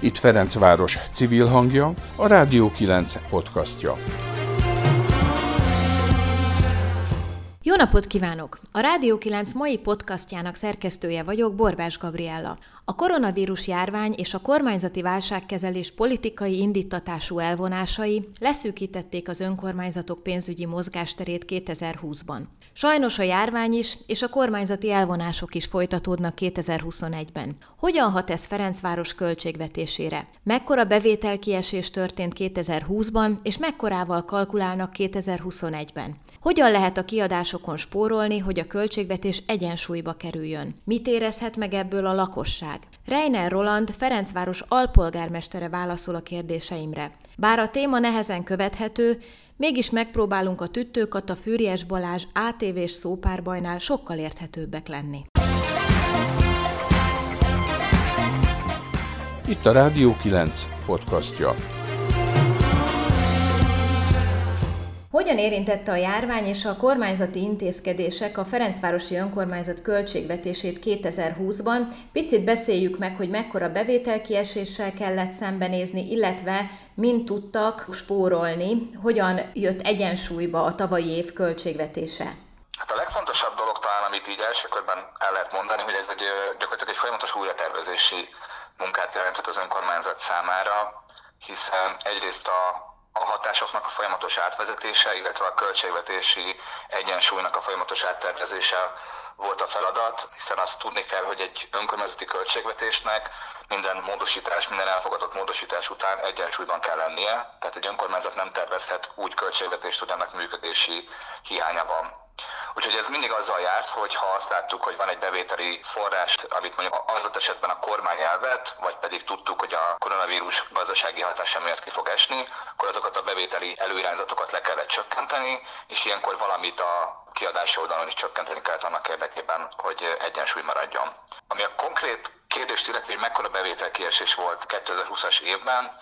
Itt Ferencváros civil hangja, a Rádió 9 podcastja. Jó napot kívánok! A Rádió 9 mai podcastjának szerkesztője vagyok, Borbás Gabriella. A koronavírus járvány és a kormányzati válságkezelés politikai indítatású elvonásai leszűkítették az önkormányzatok pénzügyi mozgásterét 2020-ban. Sajnos a járvány is és a kormányzati elvonások is folytatódnak 2021-ben. Hogyan hat ez Ferencváros költségvetésére? Mekkora bevételkiesés történt 2020-ban, és mekkorával kalkulálnak 2021-ben? Hogyan lehet a kiadásokon spórolni, hogy a költségvetés egyensúlyba kerüljön? Mit érezhet meg ebből a lakosság? Reiner Roland, Ferencváros alpolgármestere válaszol a kérdéseimre. Bár a téma nehezen követhető, mégis megpróbálunk a Tüttőkat a Fűries Balázs ATV-s szópárbajnál sokkal érthetőbbek lenni. Itt a Rádió 9 podcastja. Hogyan érintette a járvány és a kormányzati intézkedések a Ferencvárosi Önkormányzat költségvetését 2020-ban? Picit beszéljük meg, hogy mekkora bevételkieséssel kellett szembenézni, illetve mint tudtak spórolni, hogyan jött egyensúlyba a tavalyi év költségvetése. Hát a legfontosabb dolog talán, amit így első körben el lehet mondani, hogy ez egy gyakorlatilag egy folyamatos újratervezési munkát jelentett az önkormányzat számára, hiszen egyrészt a a hatásoknak a folyamatos átvezetése, illetve a költségvetési egyensúlynak a folyamatos áttervezése volt a feladat, hiszen azt tudni kell, hogy egy önkormányzati költségvetésnek minden módosítás, minden elfogadott módosítás után egyensúlyban kell lennie, tehát egy önkormányzat nem tervezhet úgy költségvetést, hogy annak működési hiánya van. Úgyhogy ez mindig azzal járt, hogy ha azt láttuk, hogy van egy bevételi forrás, amit mondjuk adott esetben a kormány elvet, vagy pedig tudtuk, hogy a koronavírus gazdasági hatása miatt ki fog esni, akkor azokat a bevételi előirányzatokat le kellett csökkenteni, és ilyenkor valamit a kiadási oldalon is csökkenteni kellett annak érdekében, hogy egyensúly maradjon. Ami a konkrét kérdést illeti, hogy mekkora bevételkiesés volt 2020-as évben,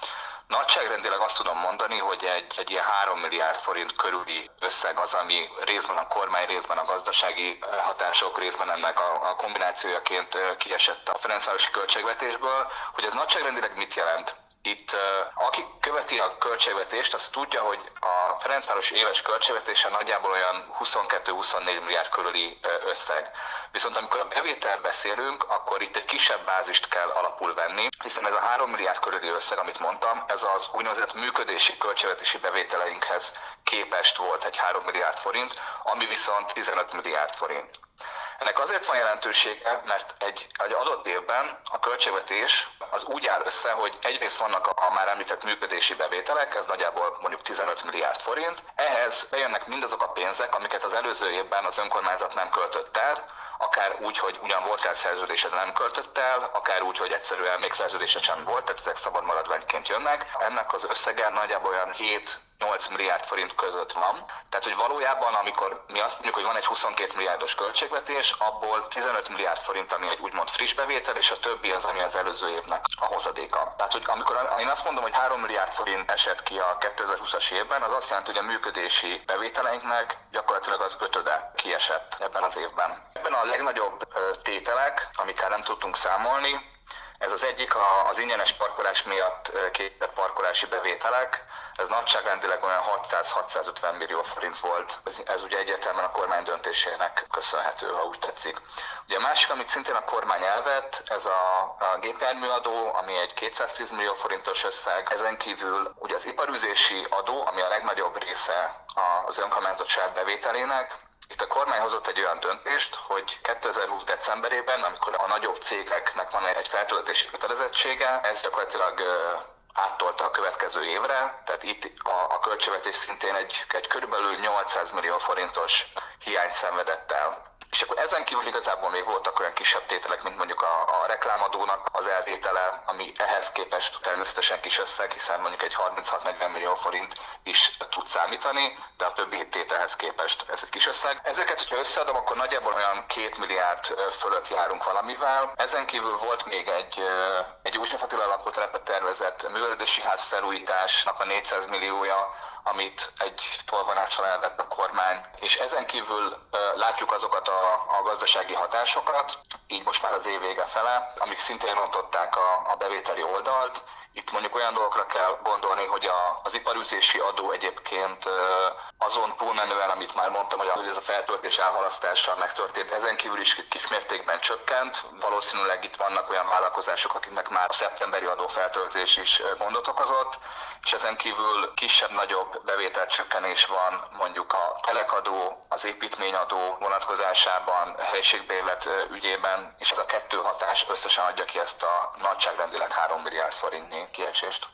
Nagyságrendileg azt tudom mondani, hogy egy, egy ilyen 3 milliárd forint körüli összeg az, ami részben a kormány, részben a gazdasági eh, hatások, részben ennek a, a kombinációjaként eh, kiesett a Ferencvárosi költségvetésből. Hogy ez nagyságrendileg mit jelent? Itt aki követi a költségvetést, az tudja, hogy a Ferencváros éves költségvetése nagyjából olyan 22-24 milliárd körüli összeg. Viszont amikor a bevétel beszélünk, akkor itt egy kisebb bázist kell alapul venni, hiszen ez a 3 milliárd körüli összeg, amit mondtam, ez az úgynevezett működési költségvetési bevételeinkhez képest volt egy 3 milliárd forint, ami viszont 15 milliárd forint. Ennek azért van jelentősége, mert egy, egy adott évben a költségvetés az úgy áll össze, hogy egyrészt vannak a, a már említett működési bevételek, ez nagyjából mondjuk 15 milliárd forint, ehhez bejönnek mindazok a pénzek, amiket az előző évben az önkormányzat nem költött el, akár úgy, hogy ugyan volt el szerződése, de nem költött el, akár úgy, hogy egyszerűen még szerződése sem volt, tehát ezek szabad maradványként jönnek. Ennek az összege nagyjából olyan 7 8 milliárd forint között van. Tehát, hogy valójában, amikor mi azt mondjuk, hogy van egy 22 milliárdos költségvetés, abból 15 milliárd forint, ami egy úgymond friss bevétel, és a többi az, ami az előző évnek a hozadéka. Tehát, hogy amikor én azt mondom, hogy 3 milliárd forint esett ki a 2020-as évben, az azt jelenti, hogy a működési bevételeinknek gyakorlatilag az ötöde kiesett ebben az évben. Ebben a legnagyobb tételek, amikkel nem tudtunk számolni, ez az egyik az ingyenes parkolás miatt képzett parkolási bevételek, ez nagyságrendileg olyan 600-650 millió forint volt. Ez, ez ugye egyértelműen a kormány döntésének köszönhető, ha úgy tetszik. Ugye a másik, amit szintén a kormány elvett, ez a, a gépjárműadó, ami egy 210 millió forintos összeg. Ezen kívül ugye az iparüzési adó, ami a legnagyobb része az önkormányzat saját bevételének, itt a kormány hozott egy olyan döntést, hogy 2020. decemberében, amikor a nagyobb cégeknek van egy feltöltési kötelezettsége, ez gyakorlatilag áttolta a következő évre, tehát itt a, a költségvetés szintén egy, egy körülbelül 800 millió forintos hiány szenvedett el. És akkor ezen kívül igazából még voltak olyan kisebb tételek, mint mondjuk a, a reklámadónak az elvétele, ami ehhez képest természetesen kis összeg, hiszen mondjuk egy 36-40 millió forint is tud számítani, de a többi tételhez képest ez egy kis összeg. Ezeket, hogyha összeadom, akkor nagyjából olyan 2 milliárd fölött járunk valamivel. Ezen kívül volt még egy, egy új lakótelepet tervezett művelődési ház felújításnak a 400 milliója, amit egy tolvanással elvett a kormány, és ezen kívül látjuk azokat a, a gazdasági hatásokat, így most már az év vége fele, amik szintén rontották a, a bevételi oldalt, itt mondjuk olyan dolgokra kell gondolni, hogy a, az iparüzési adó egyébként azon túlmenően, amit már mondtam, hogy ez a feltöltés elhalasztással megtörtént, ezen kívül is kismértékben csökkent. Valószínűleg itt vannak olyan vállalkozások, akiknek már a szeptemberi adófeltöltés is gondot okozott, és ezen kívül kisebb-nagyobb bevételcsökkenés van mondjuk a telekadó, az építményadó vonatkozásában, helységbérlet ügyében, és ez a kettő hatás összesen adja ki ezt a nagyságrendileg 3 milliárd forintnyi kiesést.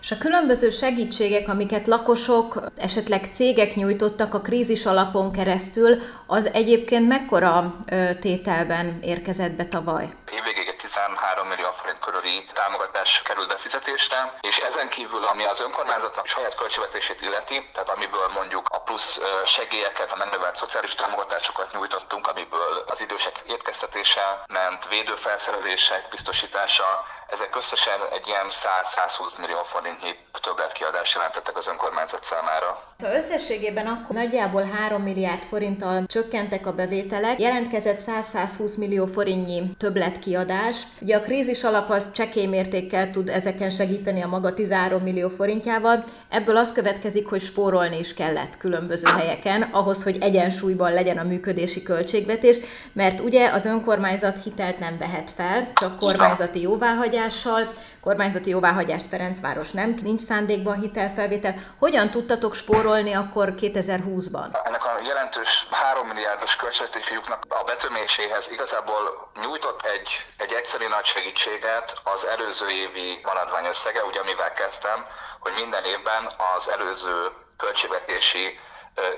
És a különböző segítségek, amiket lakosok, esetleg cégek nyújtottak a krízis alapon keresztül, az egyébként mekkora tételben érkezett be tavaly? Évvégéig 13 millió forint körüli támogatás került befizetésre, és ezen kívül, ami az önkormányzatnak saját költségvetését illeti, tehát amiből mondjuk a plusz segélyeket, a megnövelt szociális támogatásokat nyújtottunk, amiből az idősek étkeztetése ment, védőfelszerelések biztosítása, ezek összesen egy ilyen 100-120 millió forintnyi többletkiadást jelentettek az önkormányzat számára. Szóval összességében akkor nagyjából 3 milliárd forinttal csökkentek a bevételek, jelentkezett 100-120 millió forintnyi többletkiadás. Ugye a krízis alap az csekély mértékkel tud ezeken segíteni a maga 13 millió forintjával. Ebből az következik, hogy spórolni is kellett különböző helyeken, ahhoz, hogy egyensúlyban legyen a működési költségvetés, mert ugye az önkormányzat hitelt nem vehet fel, csak kormányzati jóváhagyással, kormányzati jóváhagyást Ferencváros nem, nincs szándékban hitelfelvétel. Hogyan tudtatok spórolni akkor 2020-ban? Ennek a jelentős 3 milliárdos költségvetési lyuknak a betöméséhez igazából nyújtott egy, egy egyszerű nagy segítséget. Az előző évi maradványösszege, ugye amivel kezdtem, hogy minden évben az előző költségvetési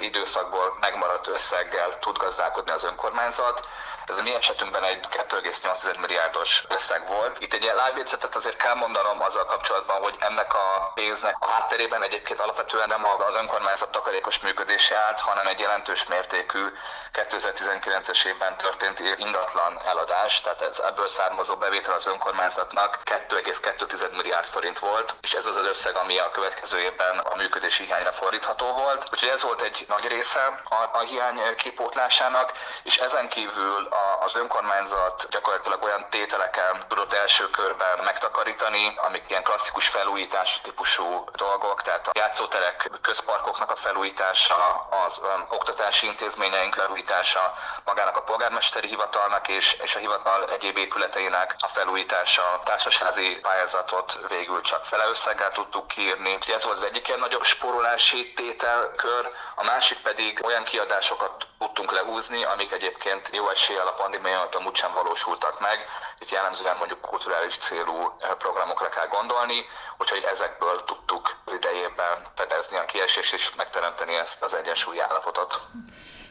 időszakból megmaradt összeggel tud gazdálkodni az önkormányzat. Ez a mi esetünkben egy 2,8 milliárdos összeg volt. Itt egy lábjegyzetet azért kell mondanom azzal kapcsolatban, hogy ennek a pénznek a hátterében egyébként alapvetően nem az önkormányzat takarékos működése állt, hanem egy jelentős mértékű 2019-es évben történt ingatlan eladás, tehát ez ebből származó bevétel az önkormányzatnak 2,2 milliárd forint volt, és ez az az összeg, ami a következő évben a működési hiányra fordítható volt. Úgyhogy ez volt egy nagy része a, a hiány kipótlásának, és ezen kívül az önkormányzat gyakorlatilag olyan tételeken tudott első körben megtakarítani, amik ilyen klasszikus felújítás típusú dolgok, tehát a játszóterek, közparkoknak a felújítása, az um, oktatási intézményeink felújítása, magának a polgármesteri hivatalnak és, és a hivatal egyéb épületeinek a felújítása, a társasházi pályázatot végül csak fele tudtuk kiírni. Ez volt az egyik ilyen nagyobb spórolási tételkör, a másik pedig olyan kiadásokat tudtunk lehúzni, amik egyébként jó eséllyel a pandémia alatt amúgy sem valósultak meg. Itt jellemzően mondjuk kulturális célú eh, programokra kell gondolni, úgyhogy ezekből tudtuk az idejében fedezni a kiesést és megteremteni ezt az egyensúlyi állapotot.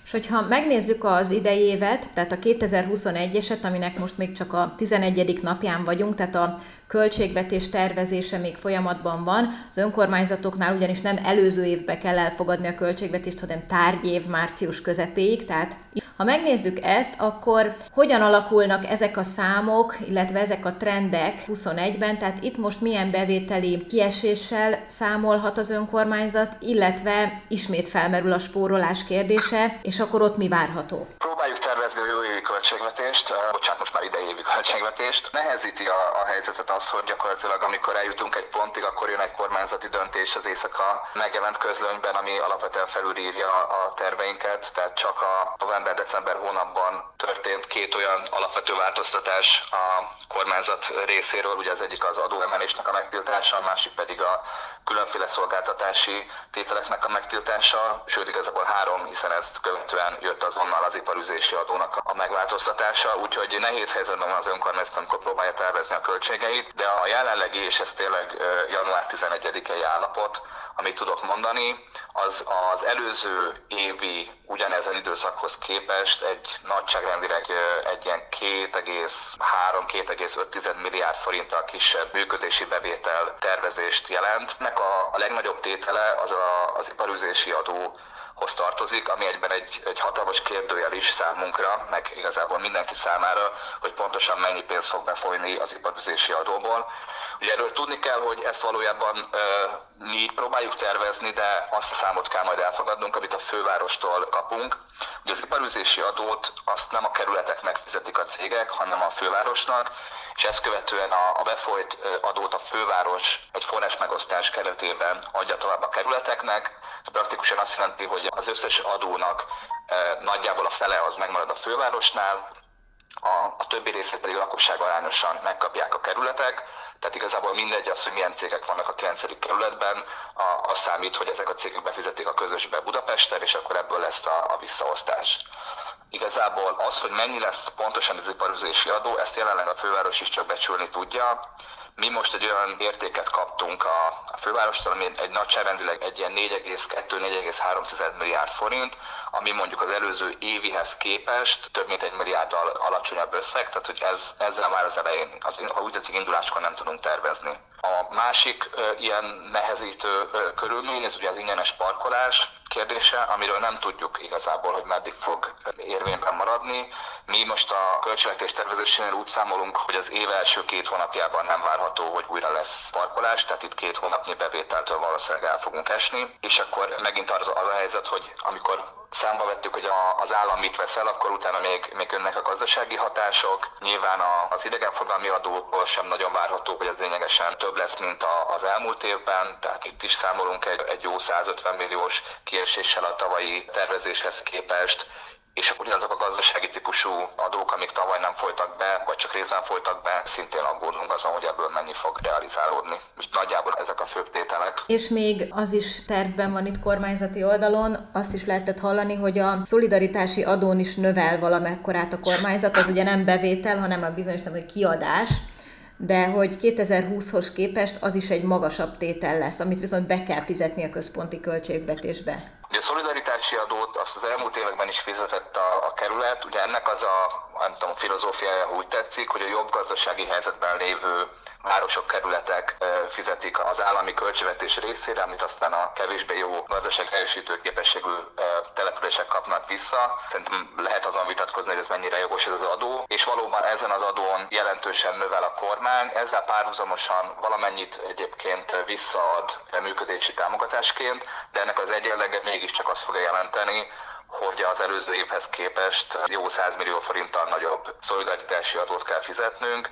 És hogyha megnézzük az idei évet, tehát a 2021-eset, aminek most még csak a 11. napján vagyunk, tehát a költségvetés tervezése még folyamatban van. Az önkormányzatoknál ugyanis nem előző évbe kell elfogadni a költségvetést, hanem tárgyév március közepéig. Tehát ha megnézzük ezt, akkor hogyan alakulnak ezek a számok, illetve ezek a trendek 21-ben, tehát itt most milyen bevételi kieséssel számolhat az önkormányzat, illetve ismét felmerül a spórolás kérdése, és akkor ott mi várható? Próbáljuk tervezni a jó évi költségvetést, bocsánat, most már idei évi költségvetést. Nehezíti a, a helyzetet az, hogy gyakorlatilag amikor eljutunk egy pontig, akkor jön egy kormányzati döntés az éjszaka. Megjelent közlönyben, ami alapvetően felülírja a terveinket, tehát csak a november-december hónapban történt két olyan alapvető változtatás a kormányzat részéről, ugye az egyik az adóemelésnek a megtiltása, a másik pedig a különféle szolgáltatási tételeknek a megtiltása, sőt igazából három, hiszen ezt követően jött azonnal az iparüzési adónak a megváltoztatása, úgyhogy nehéz helyzetben van az önkormányzat, amikor próbálja tervezni a költségeit, de a jelenlegi, és ez tényleg január 11-i állapot, amit tudok mondani, az az előző évi ugyanezen időszakhoz képest egy nagyságrendileg egy ilyen 2,3-2,5 milliárd forinttal kisebb működési bevétel tervezést jelent. Nek a, a legnagyobb tétele az a, az iparüzési adó hoz tartozik, ami egyben egy, egy hatalmas kérdőjel is számunkra, meg igazából mindenki számára, hogy pontosan mennyi pénz fog befolyni az iparüzési adóból. Ugye erről tudni kell, hogy ezt valójában e, mi próbáljuk tervezni, de azt a számot kell majd elfogadnunk, amit a fővárostól kapunk. Ugye az iparüzési adót azt nem a kerületeknek fizetik a cégek, hanem a fővárosnak, és ezt követően a, a befolyt adót a főváros egy forrás megosztás keretében adja tovább a kerületeknek. Ez praktikusan azt jelenti, hogy az összes adónak nagyjából a fele az megmarad a fővárosnál, a, a többi részét pedig lakosság arányosan megkapják a kerületek, tehát igazából mindegy az, hogy milyen cégek vannak a 9. kerületben, a, az számít, hogy ezek a cégek befizetik a közösbe Budapesten, és akkor ebből lesz a, a visszaosztás. Igazából az, hogy mennyi lesz pontosan az iparüzési adó, ezt jelenleg a főváros is csak becsülni tudja. Mi most egy olyan értéket kaptunk a, a fővárostól, ami egy nagyságrendileg egy ilyen 4,2-4,3 milliárd forint, ami mondjuk az előző évihez képest több mint egy milliárddal alacsonyabb összeg, tehát hogy ez, ezzel már az elején, az, ha úgy tetszik, induláskor nem tudunk tervezni. A másik ö, ilyen nehezítő ö, körülmény, ez ugye az ingyenes parkolás, kérdése, amiről nem tudjuk igazából, hogy meddig fog érvényben maradni. Mi most a költségvetés tervezésénél úgy számolunk, hogy az év első két hónapjában nem várható, hogy újra lesz parkolás, tehát itt két hónapnyi bevételtől valószínűleg el fogunk esni, és akkor megint az, az a helyzet, hogy amikor számba vettük, hogy a, az állam mit vesz el, akkor utána még, még jönnek a gazdasági hatások. Nyilván a, az idegenforgalmi adóból sem nagyon várható, hogy ez lényegesen több lesz, mint a, az elmúlt évben, tehát itt is számolunk egy, egy jó 150 milliós kieséssel a tavalyi tervezéshez képest és ugyanazok a gazdasági típusú adók, amik tavaly nem folytak be, vagy csak részben folytak be, szintén aggódunk azon, hogy ebből mennyi fog realizálódni. Most nagyjából ezek a főbb tételek. És még az is tervben van itt kormányzati oldalon, azt is lehetett hallani, hogy a szolidaritási adón is növel valamekkorát a kormányzat, az ugye nem bevétel, hanem a bizonyos hogy kiadás, de hogy 2020-hoz képest az is egy magasabb tétel lesz, amit viszont be kell fizetni a központi költségvetésbe. Ugye a szolidaritási adót azt az elmúlt években is fizetett a, a kerület, ugye ennek az a, nem tudom, filozófiája úgy tetszik, hogy a jobb gazdasági helyzetben lévő városok, kerületek fizetik az állami költségvetés részére, amit aztán a kevésbé jó gazdaság teljesítő képességű települések kapnak vissza. Szerintem lehet azon vitatkozni, hogy ez mennyire jogos ez az adó, és valóban ezen az adón jelentősen növel a kormány, ezzel párhuzamosan valamennyit egyébként visszaad működési támogatásként, de ennek az egyenlege mégiscsak azt fogja jelenteni, hogy az előző évhez képest jó 100 millió forinttal nagyobb szolidaritási adót kell fizetnünk.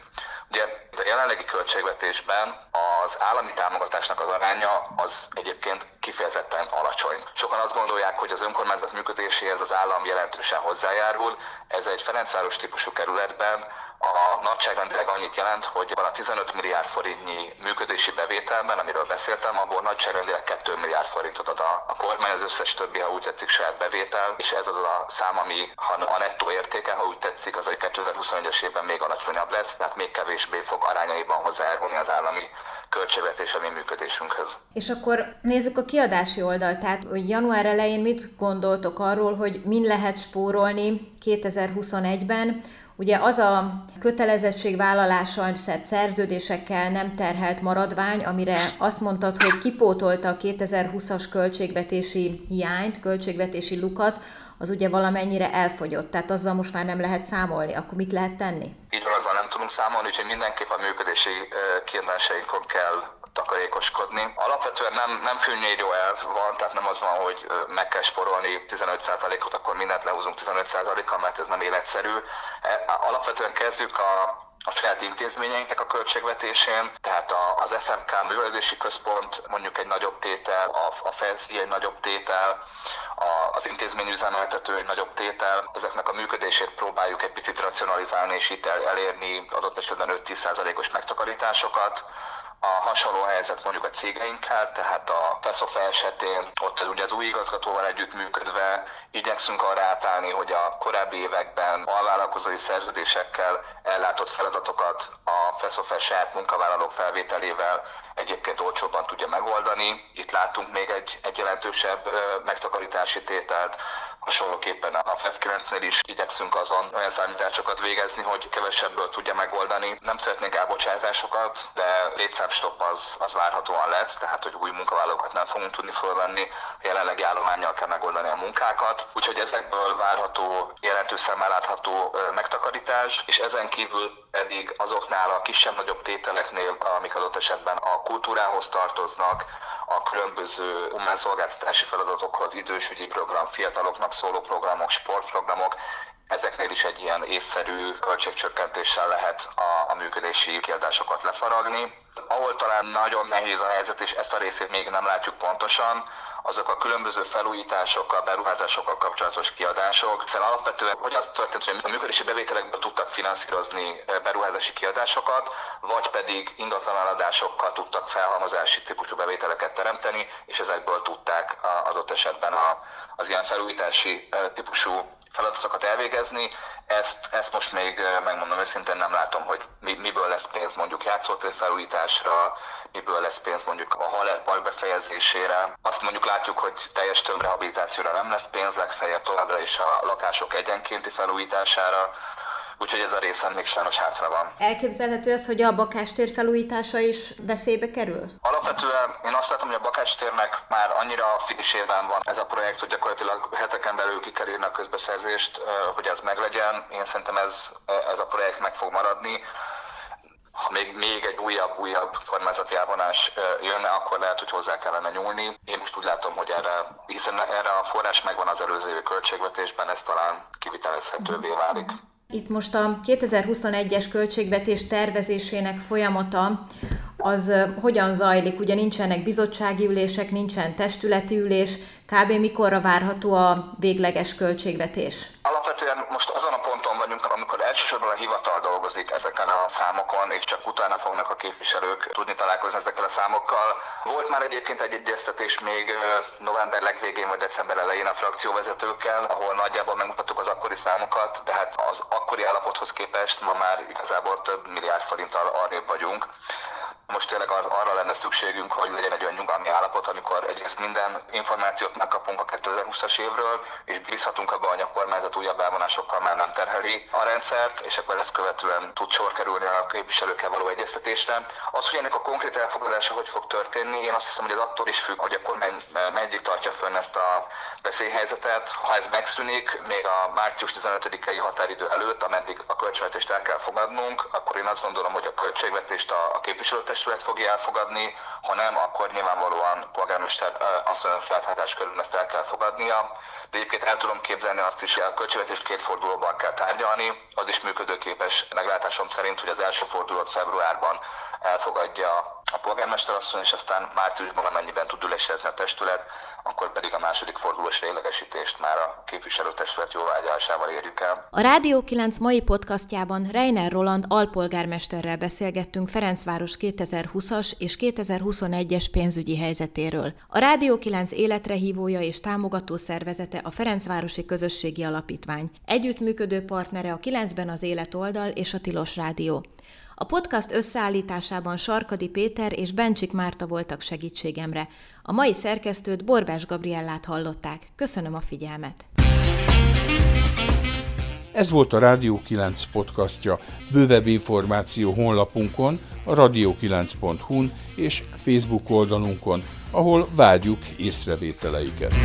Ugye a jelenlegi költségvetésben az állami támogatásnak az aránya az egyébként kifejezetten alacsony. Sokan azt gondolják, hogy az önkormányzat működéséhez az állam jelentősen hozzájárul. Ez egy Ferencváros típusú kerületben a nagyságrendileg annyit jelent, hogy van a 15 milliárd forintnyi működési bevételben, amiről beszéltem, abból nagyságrendileg 2 milliárd forintot ad a, a kormány, az összes többi, ha úgy tetszik, saját bevétel, és ez az a szám, ami ha a nettó értéke, ha úgy tetszik, az, hogy 2021-es évben még alacsonyabb lesz, tehát még kevésbé fog arányaiban hozzájárulni az állami költségvetés a mi működésünkhöz. És akkor nézzük a kiadási oldalt, tehát hogy január elején mit gondoltok arról, hogy min lehet spórolni 2021-ben, Ugye az a kötelezettségvállalással szerződésekkel nem terhelt maradvány, amire azt mondtad, hogy kipótolta a 2020-as költségvetési hiányt, költségvetési lukat, az ugye valamennyire elfogyott, tehát azzal most már nem lehet számolni. Akkor mit lehet tenni? Így van, azzal nem tudunk számolni, úgyhogy mindenképp a működési kiadásainkon kell takarékoskodni. Alapvetően nem, nem fűnyíró elv van, tehát nem az van, hogy meg kell sporolni 15%-ot, akkor mindent lehúzunk 15%-kal, mert ez nem életszerű. E, alapvetően kezdjük a, a saját intézményeinknek a költségvetésén, tehát az FMK művelési központ mondjuk egy nagyobb tétel, a, a FESZVI egy nagyobb tétel, az intézményüzemeltető egy nagyobb tétel. Ezeknek a működését próbáljuk egy picit racionalizálni és itt elérni adott esetben 5-10%-os megtakarításokat. A hasonló helyzet mondjuk a cégeinkkel, tehát a Feszofa esetén ott ugye az új igazgatóval együttműködve igyekszünk arra átállni, hogy a korábbi években alvállalkozói szerződésekkel ellátott feladatokat a Feszofa saját munkavállalók felvételével egyébként olcsóbban tudja megoldani. Itt látunk még egy, egy jelentősebb megtakarítási tételt. Hasonlóképpen a FF9-nél is igyekszünk azon olyan számításokat végezni, hogy kevesebből tudja megoldani. Nem szeretnénk elbocsátásokat, de létszámstopp az, az várhatóan lesz, tehát hogy új munkavállalókat nem fogunk tudni fölvenni, a jelenlegi állományjal kell megoldani a munkákat. Úgyhogy ezekből várható, jelentős szemmel látható megtakarítás, és ezen kívül pedig azoknál a kisebb-nagyobb tételeknél, amik adott esetben a kultúrához tartoznak, a különböző humánszolgáltatási feladatokhoz, idősügyi program, fiataloknak szóló programok, sportprogramok, ezeknél is egy ilyen észszerű költségcsökkentéssel lehet a, a működési kiadásokat lefaragni. Ahol talán nagyon nehéz a helyzet, és ezt a részét még nem látjuk pontosan, azok a különböző felújításokkal, beruházásokkal kapcsolatos kiadások, hiszen alapvetően hogy az történt, hogy a működési bevételekből tudtak finanszírozni eh, beruházási kiadásokat, vagy pedig ingatlaneladásokkal tudtak felhalmozási típusú bevételeket teremteni, és ezekből tudták adott esetben az ilyen felújítási eh, típusú feladatokat elvégezni. Ezt, ezt most még megmondom őszintén nem látom, hogy mi, miből lesz pénz mondjuk játszótér felújításra, miből lesz pénz mondjuk a Haller Park befejezésére. Azt mondjuk látjuk, hogy teljes tömrehabilitációra nem lesz pénz, legfeljebb továbbra is a lakások egyenkénti felújítására úgyhogy ez a részen még sajnos hátra van. Elképzelhető ez, hogy a bakástér felújítása is veszélybe kerül? Alapvetően én azt látom, hogy a bakástérnek már annyira finésében van ez a projekt, hogy gyakorlatilag heteken belül ki kell írni a közbeszerzést, hogy ez meglegyen. Én szerintem ez, ez a projekt meg fog maradni ha még, még egy újabb, újabb formázati elvonás jönne, akkor lehet, hogy hozzá kellene nyúlni. Én most úgy látom, hogy erre, hiszen erre a forrás megvan az előző költségvetésben, ez talán kivitelezhetővé válik. Itt most a 2021-es költségvetés tervezésének folyamata az hogyan zajlik? Ugye nincsenek bizottsági ülések, nincsen testületi ülés, kb. mikorra várható a végleges költségvetés? Alapvetően most azon a ponton vagyunk, amikor elsősorban a hivatal dolgozik ezeken a számokon, és csak utána fognak a képviselők tudni találkozni ezekkel a számokkal. Volt már egyébként egy egyeztetés még november legvégén vagy december elején a frakcióvezetőkkel, ahol nagyjából megmutattuk az akkori számokat, de hát az akkori állapothoz képest ma már igazából több milliárd forinttal arrébb vagyunk. Most tényleg arra lenne szükségünk, hogy legyen egy olyan nyugalmi állapot, amikor egyrészt minden információt megkapunk a 2020-as évről, és bízhatunk abban, hogy a kormányzat újabb elvonásokkal már nem terheli a rendszert, és akkor ezt követően tud sor kerülni a képviselőkkel való egyeztetésre. Az, hogy ennek a konkrét elfogadása hogy fog történni, én azt hiszem, hogy az attól is függ, hogy a kormány meddig tartja fönn ezt a veszélyhelyzetet. Ha ez megszűnik, még a március 15-i határidő előtt, ameddig a költségvetést el kell fogadnunk, akkor én azt gondolom, hogy a költségvetést a képviselőtestület fogja elfogadni, ha nem, akkor nyilvánvalóan polgármester asszony felthatás körül ezt el kell fogadnia. De egyébként el tudom képzelni azt is, hogy a költségvetést két fordulóban kell tárgyalni. Az is működőképes meglátásom szerint, hogy az első fordulót februárban elfogadja a polgármester asszony, és aztán márciusban amennyiben tud ülésezni a testület, akkor pedig a második fordulós véglegesítést már a képviselőtestület jóvágyásával érjük el. A Rádió 9 mai podcastjában Reiner Roland alpolgármesterrel beszélgettünk Ferencváros 2020-as és 2021-es pénzügyi helyzetéről. A Rádió 9 életre hívója és támogató szervezete a Ferencvárosi Közösségi Alapítvány. Együttműködő partnere a 9-ben az Élet oldal és a Tilos Rádió. A podcast összeállításában Sarkadi Péter és Bencsik Márta voltak segítségemre. A mai szerkesztőt Borbás Gabriellát hallották. Köszönöm a figyelmet! Ez volt a Rádió 9 podcastja. Bővebb információ honlapunkon, a radio9.hu-n és Facebook oldalunkon, ahol várjuk észrevételeiket.